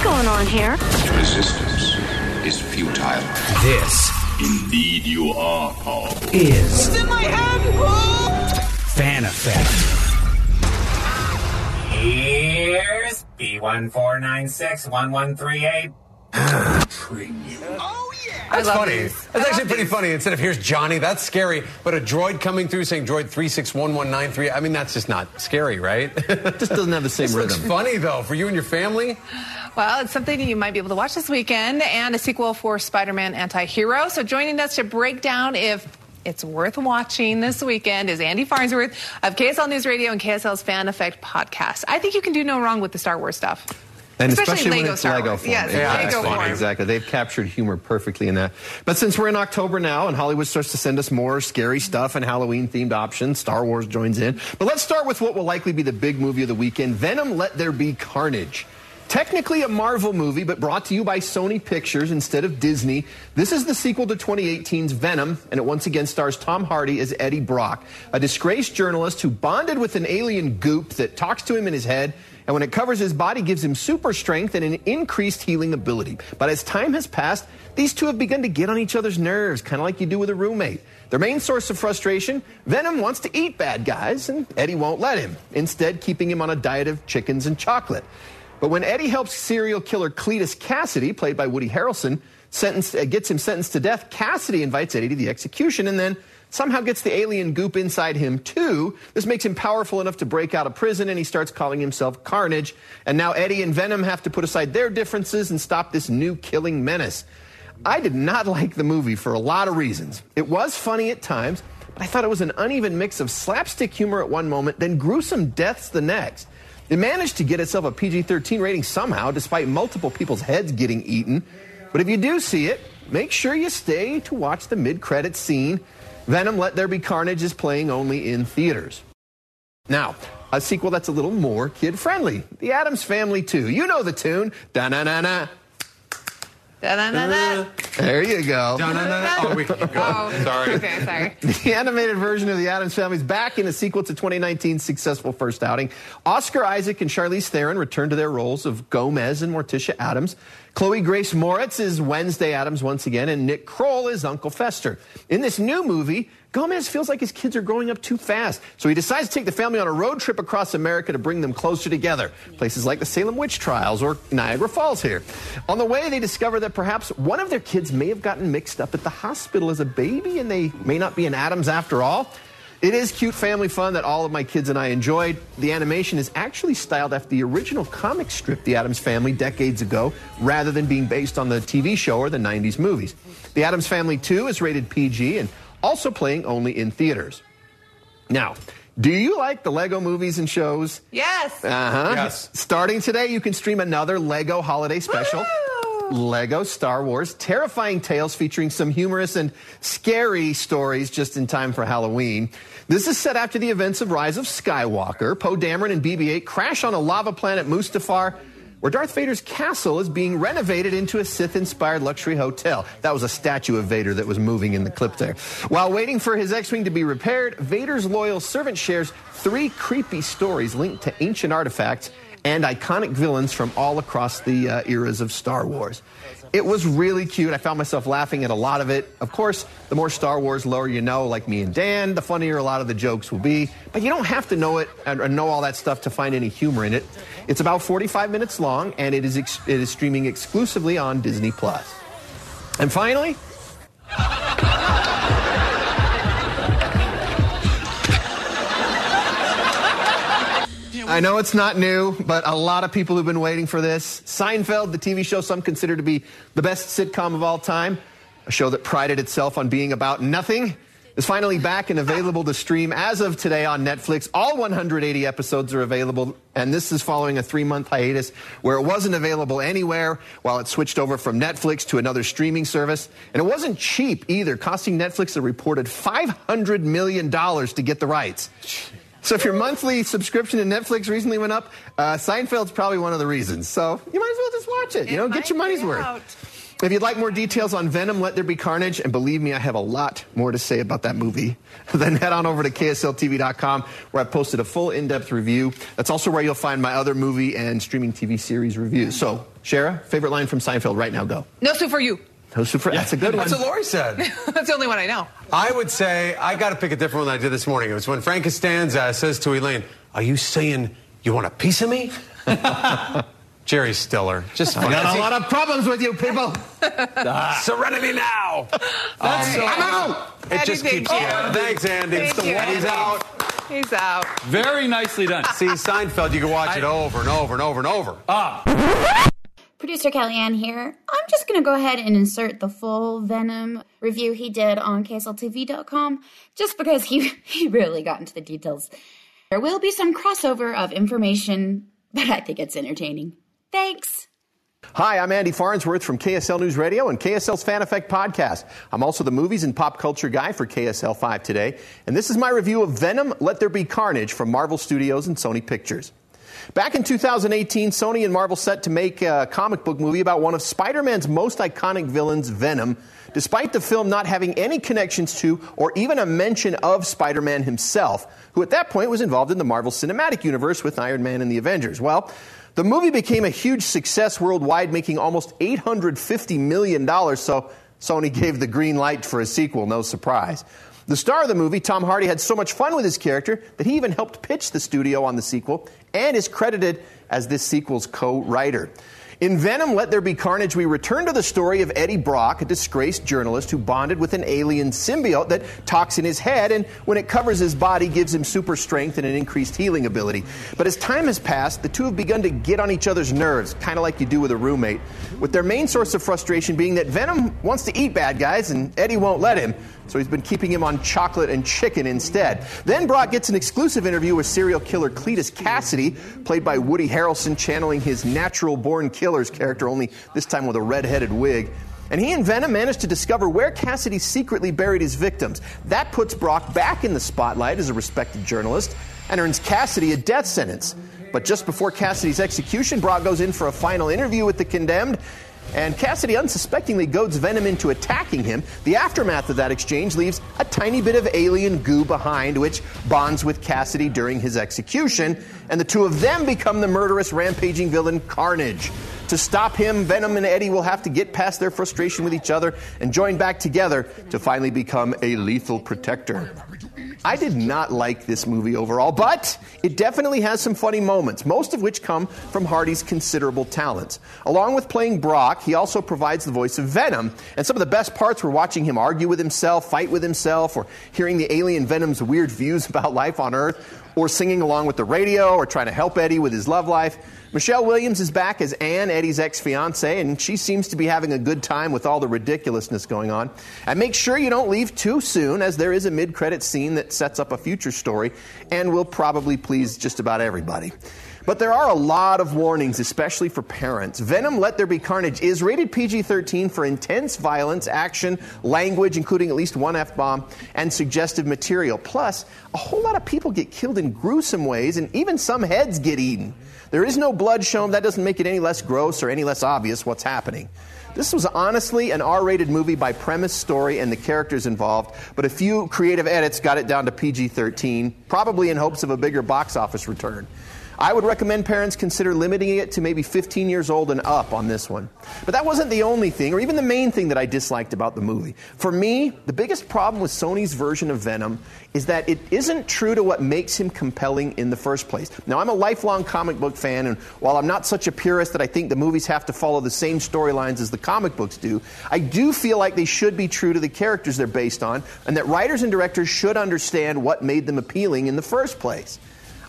What's going on here? Resistance is futile. This Indeed, you are, Paul. is in my hand! Fan Effect. Here's B14961138. Train you. Oh, yeah! That's funny. That's actually pretty funny. Instead of here's Johnny, that's scary. But a droid coming through saying droid 361193, I mean, that's just not scary, right? Just doesn't have the same this rhythm. looks funny, though, for you and your family. Well, it's something you might be able to watch this weekend and a sequel for Spider Man Anti Hero. So, joining us to break down if it's worth watching this weekend is Andy Farnsworth of KSL News Radio and KSL's Fan Effect podcast. I think you can do no wrong with the Star Wars stuff. And Especially especially, Lego when it's Star Lego Wars. form. Yes, Yeah, Lego form. Exactly. They've captured humor perfectly in that. But since we're in October now and Hollywood starts to send us more scary stuff and Halloween themed options, Star Wars joins in. But let's start with what will likely be the big movie of the weekend Venom Let There Be Carnage. Technically a Marvel movie, but brought to you by Sony Pictures instead of Disney. This is the sequel to 2018's Venom, and it once again stars Tom Hardy as Eddie Brock, a disgraced journalist who bonded with an alien goop that talks to him in his head and when it covers his body gives him super strength and an increased healing ability. But as time has passed, these two have begun to get on each other's nerves, kind of like you do with a roommate. Their main source of frustration, Venom wants to eat bad guys, and Eddie won't let him, instead keeping him on a diet of chickens and chocolate. But when Eddie helps serial killer Cletus Kasady, played by Woody Harrelson, sentenced, uh, gets him sentenced to death, Kasady invites Eddie to the execution and then somehow gets the alien goop inside him too. This makes him powerful enough to break out of prison and he starts calling himself Carnage. And now Eddie and Venom have to put aside their differences and stop this new killing menace. I did not like the movie for a lot of reasons. It was funny at times, but I thought it was an uneven mix of slapstick humor at one moment, then gruesome deaths the next. It managed to get itself a PG 13 rating somehow, despite multiple people's heads getting eaten. But if you do see it, make sure you stay to watch the mid credit scene. Venom Let There Be Carnage is playing only in theaters. Now, a sequel that's a little more kid friendly The Addams Family 2. You know the tune. Da na na na. Da-da-da-da. There you go. Da-na-na-na. Oh, we can keep going. Oh, Sorry. Okay, sorry. The animated version of The Addams Family is back in a sequel to 2019's successful first outing. Oscar Isaac and Charlize Theron return to their roles of Gomez and Morticia Addams. Chloe Grace Moretz is Wednesday Addams once again, and Nick Kroll is Uncle Fester. In this new movie, Gomez feels like his kids are growing up too fast, so he decides to take the family on a road trip across America to bring them closer together. Places like the Salem witch trials or Niagara Falls here. On the way, they discover that perhaps one of their kids may have gotten mixed up at the hospital as a baby, and they may not be an Addams after all. It is cute family fun that all of my kids and I enjoyed. The animation is actually styled after the original comic strip, The Addams Family, decades ago, rather than being based on the TV show or the 90s movies. The Addams Family 2 is rated PG and also playing only in theaters. Now, do you like the Lego movies and shows? Yes. Uh huh. Yes. Starting today, you can stream another Lego holiday special. Lego Star Wars Terrifying Tales featuring some humorous and scary stories just in time for Halloween. This is set after the events of Rise of Skywalker. Poe Dameron and BB 8 crash on a lava planet Mustafar where Darth Vader's castle is being renovated into a Sith inspired luxury hotel. That was a statue of Vader that was moving in the clip there. While waiting for his X Wing to be repaired, Vader's loyal servant shares three creepy stories linked to ancient artifacts and iconic villains from all across the uh, eras of Star Wars. It was really cute. I found myself laughing at a lot of it. Of course, the more Star Wars lore you know, like me and Dan, the funnier a lot of the jokes will be. But you don't have to know it and, and know all that stuff to find any humor in it. It's about 45 minutes long, and it is ex- it is streaming exclusively on Disney Plus. And finally, I know it's not new, but a lot of people have been waiting for this. Seinfeld, the TV show some consider to be the best sitcom of all time, a show that prided itself on being about nothing, is finally back and available to stream as of today on Netflix. All 180 episodes are available, and this is following a three month hiatus where it wasn't available anywhere while it switched over from Netflix to another streaming service. And it wasn't cheap either, costing Netflix a reported $500 million to get the rights. So if your monthly subscription to Netflix recently went up, uh, Seinfeld's probably one of the reasons. So you might as well just watch it. You know, get your money's worth. If you'd like more details on Venom, Let There Be Carnage, and believe me, I have a lot more to say about that movie, then head on over to KSLTV.com where I posted a full in depth review. That's also where you'll find my other movie and streaming TV series reviews. So, Shara, favorite line from Seinfeld right now, go. No soup for you. No soup for, that's a good one. That's what Lori said. That's the only one I know. I would say I got to pick a different one than I did this morning. It was when Frank Costanza says to Elaine, "Are you saying you want a piece of me?" Jerry Stiller, just I got a lot of problems with you people. serenity now. That's Um, I'm out. It just keeps. thank. Oh, thanks, Andy. Thank you, He's Andy. out. He's out. Very nicely done. See Seinfeld, you can watch it over and over and over and over. Producer Kellyanne here. I'm just going to go ahead and insert the full Venom review he did on KSLTV.com just because he, he really got into the details. There will be some crossover of information, but I think it's entertaining. Thanks. Hi, I'm Andy Farnsworth from KSL News Radio and KSL's Fan Effect podcast. I'm also the movies and pop culture guy for KSL 5 today, and this is my review of Venom Let There Be Carnage from Marvel Studios and Sony Pictures. Back in 2018, Sony and Marvel set to make a comic book movie about one of Spider Man's most iconic villains, Venom, despite the film not having any connections to or even a mention of Spider Man himself, who at that point was involved in the Marvel Cinematic Universe with Iron Man and the Avengers. Well, the movie became a huge success worldwide, making almost $850 million, so Sony gave the green light for a sequel, no surprise. The star of the movie, Tom Hardy, had so much fun with his character that he even helped pitch the studio on the sequel and is credited as this sequel's co writer. In Venom Let There Be Carnage, we return to the story of Eddie Brock, a disgraced journalist who bonded with an alien symbiote that talks in his head and, when it covers his body, gives him super strength and an increased healing ability. But as time has passed, the two have begun to get on each other's nerves, kind of like you do with a roommate, with their main source of frustration being that Venom wants to eat bad guys and Eddie won't let him. So he's been keeping him on chocolate and chicken instead. Then Brock gets an exclusive interview with serial killer Cletus Kasady, played by Woody Harrelson, channeling his natural born killer's character, only this time with a red headed wig. And he and Venom managed to discover where Kasady secretly buried his victims. That puts Brock back in the spotlight as a respected journalist and earns Kasady a death sentence. But just before Kasady's execution, Brock goes in for a final interview with the condemned. And Kasady unsuspectingly goads Venom into attacking him. The aftermath of that exchange leaves a tiny bit of alien goo behind, which bonds with Kasady during his execution. And the two of them become the murderous, rampaging villain Carnage. To stop him, Venom and Eddie will have to get past their frustration with each other and join back together to finally become a lethal protector. I did not like this movie overall, but it definitely has some funny moments, most of which come from Hardy's considerable talents. Along with playing Brock, he also provides the voice of Venom, and some of the best parts were watching him argue with himself, fight with himself, or hearing the alien Venom's weird views about life on Earth, or singing along with the radio, or trying to help Eddie with his love life. Michelle Williams is back as Anne, Eddie's ex fiancee, and she seems to be having a good time with all the ridiculousness going on. And make sure you don't leave too soon, as there is a mid credit scene that sets up a future story and will probably please just about everybody. But there are a lot of warnings, especially for parents. Venom Let There Be Carnage is rated PG 13 for intense violence, action, language, including at least one F bomb, and suggestive material. Plus, a whole lot of people get killed in gruesome ways, and even some heads get eaten. There is no blood shown. That doesn't make it any less gross or any less obvious what's happening. This was honestly an R rated movie by premise, story, and the characters involved, but a few creative edits got it down to PG 13, probably in hopes of a bigger box office return. I would recommend parents consider limiting it to maybe 15 years old and up on this one. But that wasn't the only thing, or even the main thing that I disliked about the movie. For me, the biggest problem with Sony's version of Venom is that it isn't true to what makes him compelling in the first place. Now, I'm a lifelong comic book fan, and while I'm not such a purist that I think the movies have to follow the same storylines as the comic books do, I do feel like they should be true to the characters they're based on, and that writers and directors should understand what made them appealing in the first place.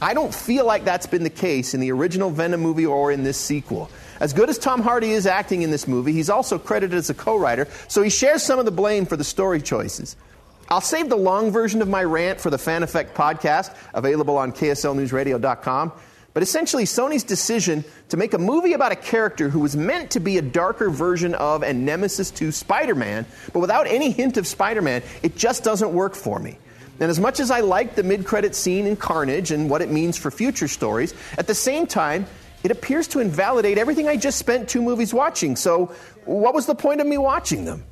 I don't feel like that's been the case in the original Venom movie or in this sequel. As good as Tom Hardy is acting in this movie, he's also credited as a co writer, so he shares some of the blame for the story choices. I'll save the long version of my rant for the Fan Effect podcast, available on KSLNewsRadio.com. But essentially, Sony's decision to make a movie about a character who was meant to be a darker version of and nemesis to Spider Man, but without any hint of Spider Man, it just doesn't work for me. And as much as I like the mid credit scene in Carnage and what it means for future stories, at the same time, it appears to invalidate everything I just spent two movies watching. So, what was the point of me watching them?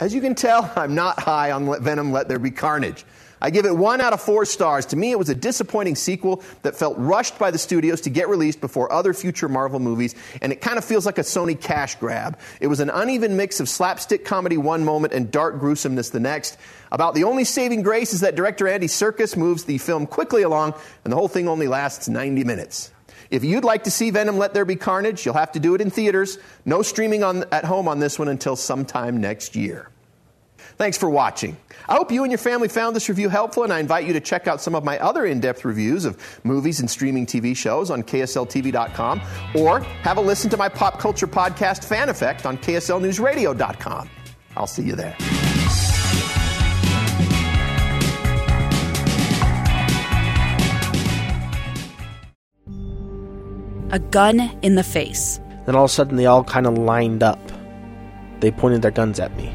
As you can tell, I'm not high on Venom Let There Be Carnage. I give it one out of four stars. To me, it was a disappointing sequel that felt rushed by the studios to get released before other future Marvel movies, and it kind of feels like a Sony cash grab. It was an uneven mix of slapstick comedy one moment and dark gruesomeness the next. About the only saving grace is that director Andy Serkis moves the film quickly along, and the whole thing only lasts 90 minutes. If you'd like to see Venom Let There Be Carnage, you'll have to do it in theaters. No streaming on, at home on this one until sometime next year. Thanks for watching. I hope you and your family found this review helpful, and I invite you to check out some of my other in depth reviews of movies and streaming TV shows on KSLTV.com, or have a listen to my pop culture podcast, Fan Effect, on KSLNewsRadio.com. I'll see you there. A gun in the face. Then all of a sudden, they all kind of lined up. They pointed their guns at me.